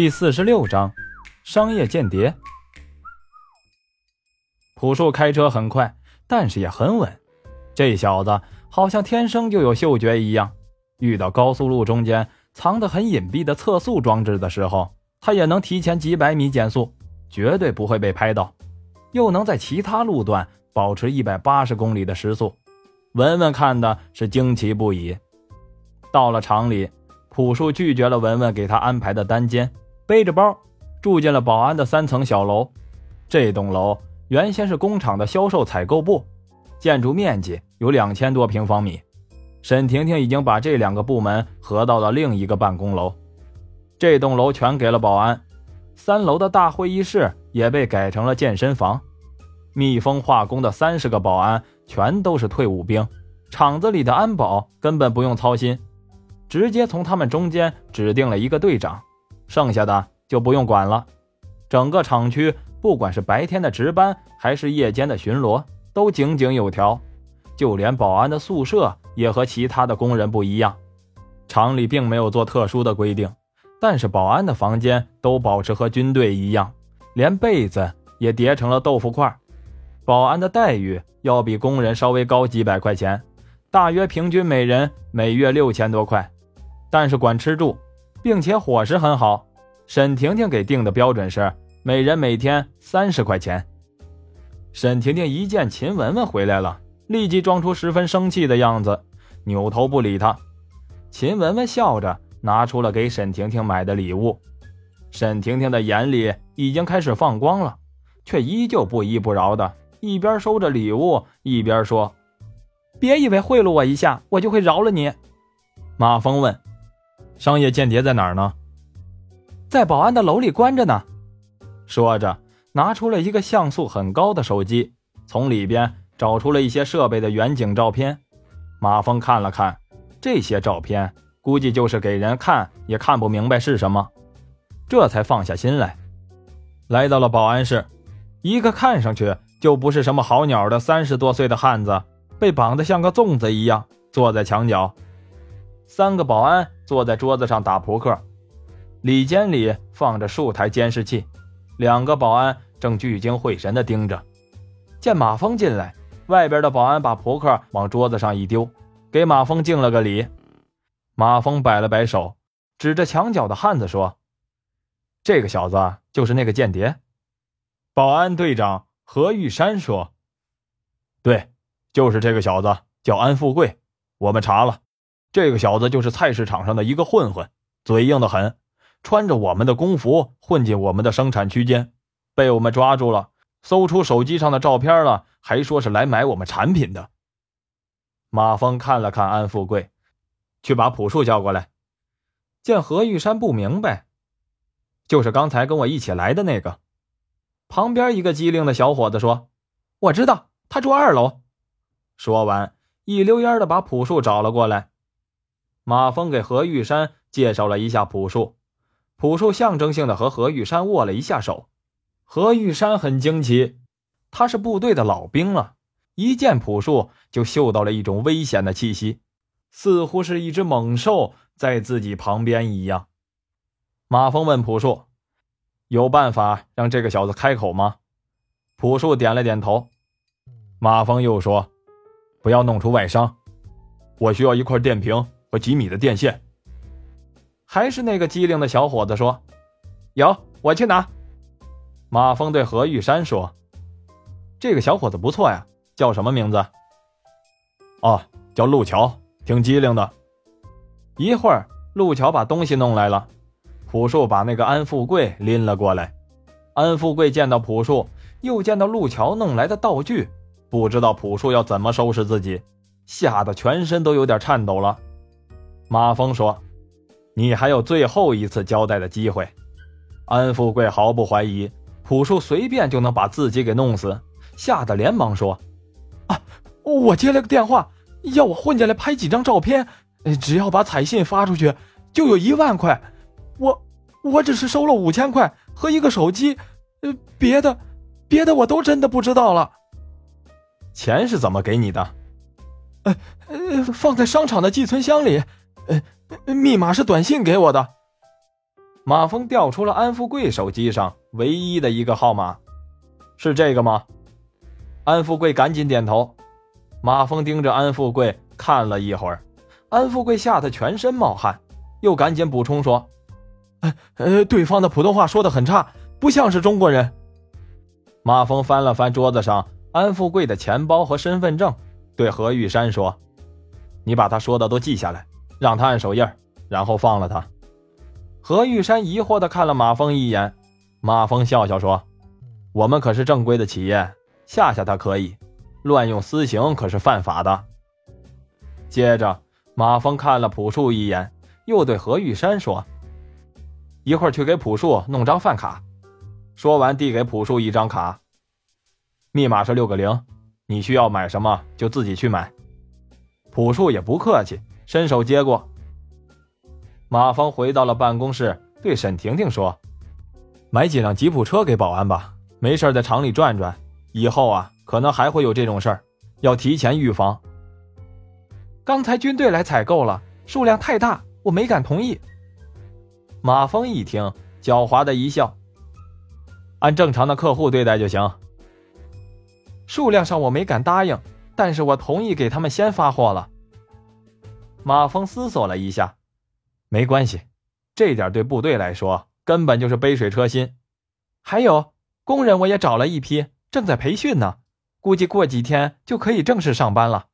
第四十六章，商业间谍。朴树开车很快，但是也很稳。这小子好像天生就有嗅觉一样，遇到高速路中间藏得很隐蔽的测速装置的时候，他也能提前几百米减速，绝对不会被拍到。又能在其他路段保持一百八十公里的时速，文文看的是惊奇不已。到了厂里，朴树拒绝了文文给他安排的单间。背着包住进了保安的三层小楼。这栋楼原先是工厂的销售采购部，建筑面积有两千多平方米。沈婷婷已经把这两个部门合到了另一个办公楼。这栋楼全给了保安，三楼的大会议室也被改成了健身房。密封化工的三十个保安全都是退伍兵，厂子里的安保根本不用操心，直接从他们中间指定了一个队长。剩下的就不用管了，整个厂区不管是白天的值班还是夜间的巡逻，都井井有条。就连保安的宿舍也和其他的工人不一样。厂里并没有做特殊的规定，但是保安的房间都保持和军队一样，连被子也叠成了豆腐块。保安的待遇要比工人稍微高几百块钱，大约平均每人每月六千多块，但是管吃住。并且伙食很好，沈婷婷给定的标准是每人每天三十块钱。沈婷婷一见秦雯雯回来了，立即装出十分生气的样子，扭头不理她。秦雯雯笑着拿出了给沈婷婷买的礼物，沈婷婷的眼里已经开始放光了，却依旧不依不饶的，一边收着礼物，一边说：“别以为贿赂我一下，我就会饶了你。”马峰问。商业间谍在哪儿呢？在保安的楼里关着呢。说着，拿出了一个像素很高的手机，从里边找出了一些设备的远景照片。马峰看了看这些照片，估计就是给人看也看不明白是什么，这才放下心来，来到了保安室。一个看上去就不是什么好鸟的三十多岁的汉子，被绑得像个粽子一样，坐在墙角。三个保安坐在桌子上打扑克，里间里放着数台监视器，两个保安正聚精会神地盯着。见马峰进来，外边的保安把扑克往桌子上一丢，给马峰敬了个礼。马峰摆了摆手，指着墙角的汉子说：“这个小子就是那个间谍。”保安队长何玉山说：“对，就是这个小子，叫安富贵，我们查了。”这个小子就是菜市场上的一个混混，嘴硬的很，穿着我们的工服混进我们的生产区间，被我们抓住了，搜出手机上的照片了，还说是来买我们产品的。马峰看了看安富贵，去把朴树叫过来。见何玉山不明白，就是刚才跟我一起来的那个。旁边一个机灵的小伙子说：“我知道，他住二楼。”说完，一溜烟的把朴树找了过来。马峰给何玉山介绍了一下朴树，朴树象征性的和何玉山握了一下手。何玉山很惊奇，他是部队的老兵了，一见朴树就嗅到了一种危险的气息，似乎是一只猛兽在自己旁边一样。马峰问朴树：“有办法让这个小子开口吗？”朴树点了点头。马峰又说：“不要弄出外伤，我需要一块电瓶。”和几米的电线，还是那个机灵的小伙子说：“有，我去拿。”马峰对何玉山说：“这个小伙子不错呀，叫什么名字？”“哦，叫陆桥，挺机灵的。”一会儿，陆桥把东西弄来了，朴树把那个安富贵拎了过来。安富贵见到朴树，又见到陆桥弄来的道具，不知道朴树要怎么收拾自己，吓得全身都有点颤抖了。马峰说：“你还有最后一次交代的机会。”安富贵毫不怀疑，朴树随便就能把自己给弄死，吓得连忙说：“啊，我接了个电话，要我混进来拍几张照片，只要把彩信发出去，就有一万块。我我只是收了五千块和一个手机，呃，别的别的我都真的不知道了。钱是怎么给你的？呃呃，放在商场的寄存箱里。呃，密码是短信给我的。马峰调出了安富贵手机上唯一的一个号码，是这个吗？安富贵赶紧点头。马峰盯着安富贵看了一会儿，安富贵吓得全身冒汗，又赶紧补充说：“呃呃，对方的普通话说的很差，不像是中国人。”马峰翻了翻桌子上安富贵的钱包和身份证，对何玉山说：“你把他说的都记下来，让他按手印，然后放了他。”何玉山疑惑的看了马峰一眼，马峰笑笑说：“我们可是正规的企业，吓吓他可以，乱用私刑可是犯法的。”接着，马峰看了朴树一眼，又对何玉山说：“一会儿去给朴树弄张饭卡。”说完，递给朴树一张卡，密码是六个零，你需要买什么就自己去买。朴树也不客气，伸手接过。马峰回到了办公室，对沈婷婷说：“买几辆吉普车给保安吧，没事在厂里转转。以后啊，可能还会有这种事儿，要提前预防。”刚才军队来采购了，数量太大，我没敢同意。马峰一听，狡猾的一笑：“按正常的客户对待就行。数量上我没敢答应，但是我同意给他们先发货了。”马峰思索了一下。没关系，这点对部队来说根本就是杯水车薪。还有工人，我也找了一批，正在培训呢，估计过几天就可以正式上班了。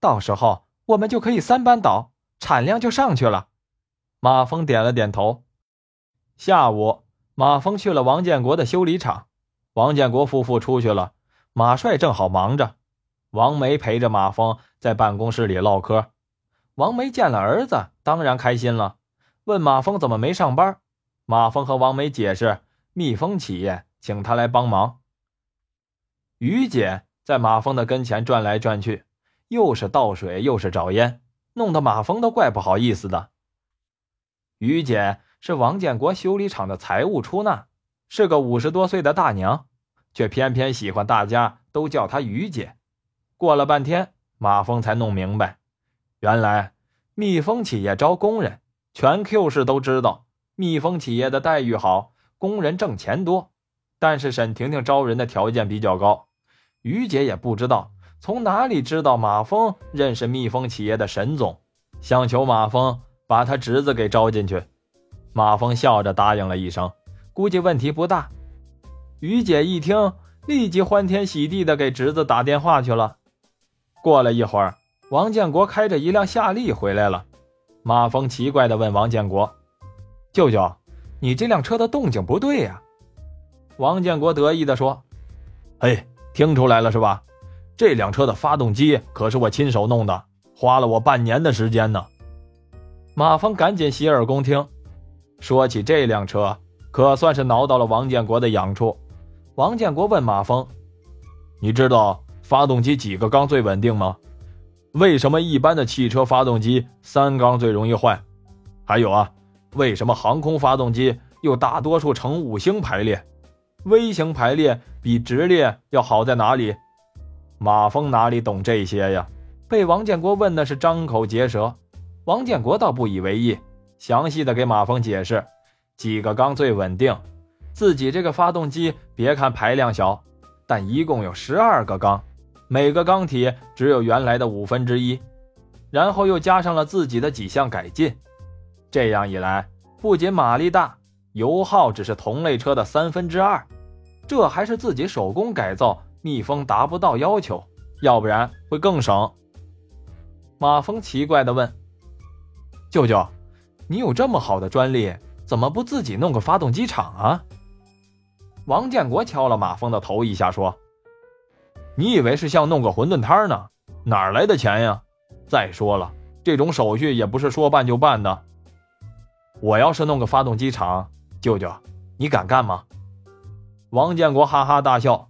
到时候我们就可以三班倒，产量就上去了。马峰点了点头。下午，马峰去了王建国的修理厂，王建国夫妇出去了，马帅正好忙着，王梅陪着马峰在办公室里唠嗑。王梅见了儿子，当然开心了，问马峰怎么没上班。马峰和王梅解释，蜜蜂企业请他来帮忙。于姐在马峰的跟前转来转去，又是倒水又是找烟，弄得马峰都怪不好意思的。于姐是王建国修理厂的财务出纳，是个五十多岁的大娘，却偏偏喜欢大家都叫她于姐。过了半天，马峰才弄明白。原来，蜜蜂企业招工人，全 Q 市都知道，蜜蜂企业的待遇好，工人挣钱多。但是沈婷婷招人的条件比较高，于姐也不知道从哪里知道马峰认识蜜蜂企业的沈总，想求马峰把他侄子给招进去。马峰笑着答应了一声，估计问题不大。于姐一听，立即欢天喜地的给侄子打电话去了。过了一会儿。王建国开着一辆夏利回来了，马峰奇怪地问王建国：“舅舅，你这辆车的动静不对呀？”王建国得意地说：“嘿，听出来了是吧？这辆车的发动机可是我亲手弄的，花了我半年的时间呢。”马峰赶紧洗耳恭听。说起这辆车，可算是挠到了王建国的痒处。王建国问马峰：“你知道发动机几个缸最稳定吗？”为什么一般的汽车发动机三缸最容易坏？还有啊，为什么航空发动机又大多数呈五星排列？V 型排列比直列要好在哪里？马峰哪里懂这些呀？被王建国问的是张口结舌。王建国倒不以为意，详细的给马峰解释几个缸最稳定。自己这个发动机别看排量小，但一共有十二个缸。每个缸体只有原来的五分之一，然后又加上了自己的几项改进，这样一来，不仅马力大，油耗只是同类车的三分之二，这还是自己手工改造，密封达不到要求，要不然会更省。马峰奇怪地问：“舅舅，你有这么好的专利，怎么不自己弄个发动机厂啊？”王建国敲了马峰的头一下，说。你以为是像弄个馄饨摊呢？哪来的钱呀？再说了，这种手续也不是说办就办的。我要是弄个发动机厂，舅舅，你敢干吗？王建国哈哈大笑，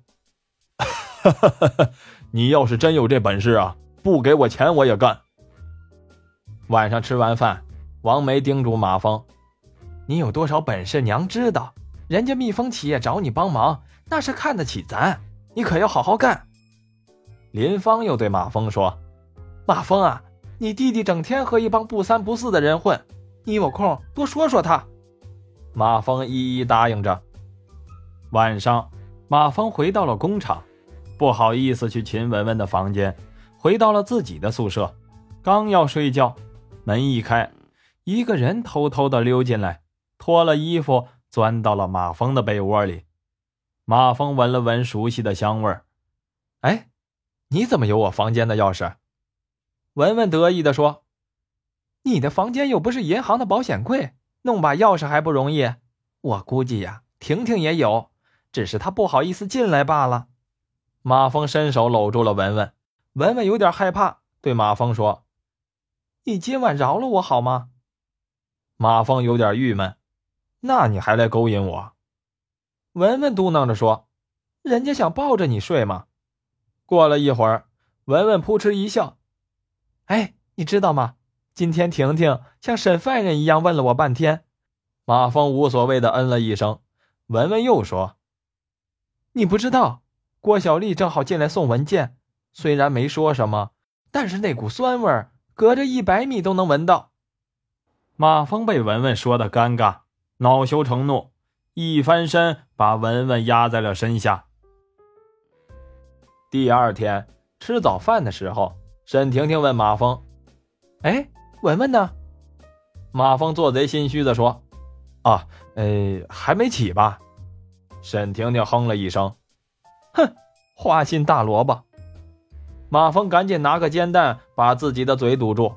哈哈哈！你要是真有这本事啊，不给我钱我也干。晚上吃完饭，王梅叮嘱马峰：“你有多少本事，娘知道。人家蜜蜂企业找你帮忙，那是看得起咱，你可要好好干。”林芳又对马峰说：“马峰啊，你弟弟整天和一帮不三不四的人混，你有空多说说他。”马峰一一答应着。晚上，马峰回到了工厂，不好意思去秦雯雯的房间，回到了自己的宿舍。刚要睡觉，门一开，一个人偷偷的溜进来，脱了衣服，钻到了马峰的被窝里。马峰闻了闻熟悉的香味儿，哎，你怎么有我房间的钥匙？文文得意的说：“你的房间又不是银行的保险柜，弄把钥匙还不容易？我估计呀，婷婷也有，只是她不好意思进来罢了。”马峰伸手搂住了文文，文文有点害怕，对马峰说：“你今晚饶了我好吗？”马峰有点郁闷：“那你还来勾引我？”文文嘟囔着说：“人家想抱着你睡嘛。”过了一会儿，文文扑哧一笑。哎，你知道吗？今天婷婷像审犯人一样问了我半天。马峰无所谓的嗯了一声。文文又说：“你不知道，郭小丽正好进来送文件，虽然没说什么，但是那股酸味儿隔着一百米都能闻到。”马峰被文文说的尴尬，恼羞成怒，一翻身把文文压在了身下。第二天吃早饭的时候。沈婷婷问马峰：“哎，文文呢？”马峰做贼心虚的说：“啊，呃，还没起吧？”沈婷婷哼了一声：“哼，花心大萝卜。”马峰赶紧拿个煎蛋把自己的嘴堵住。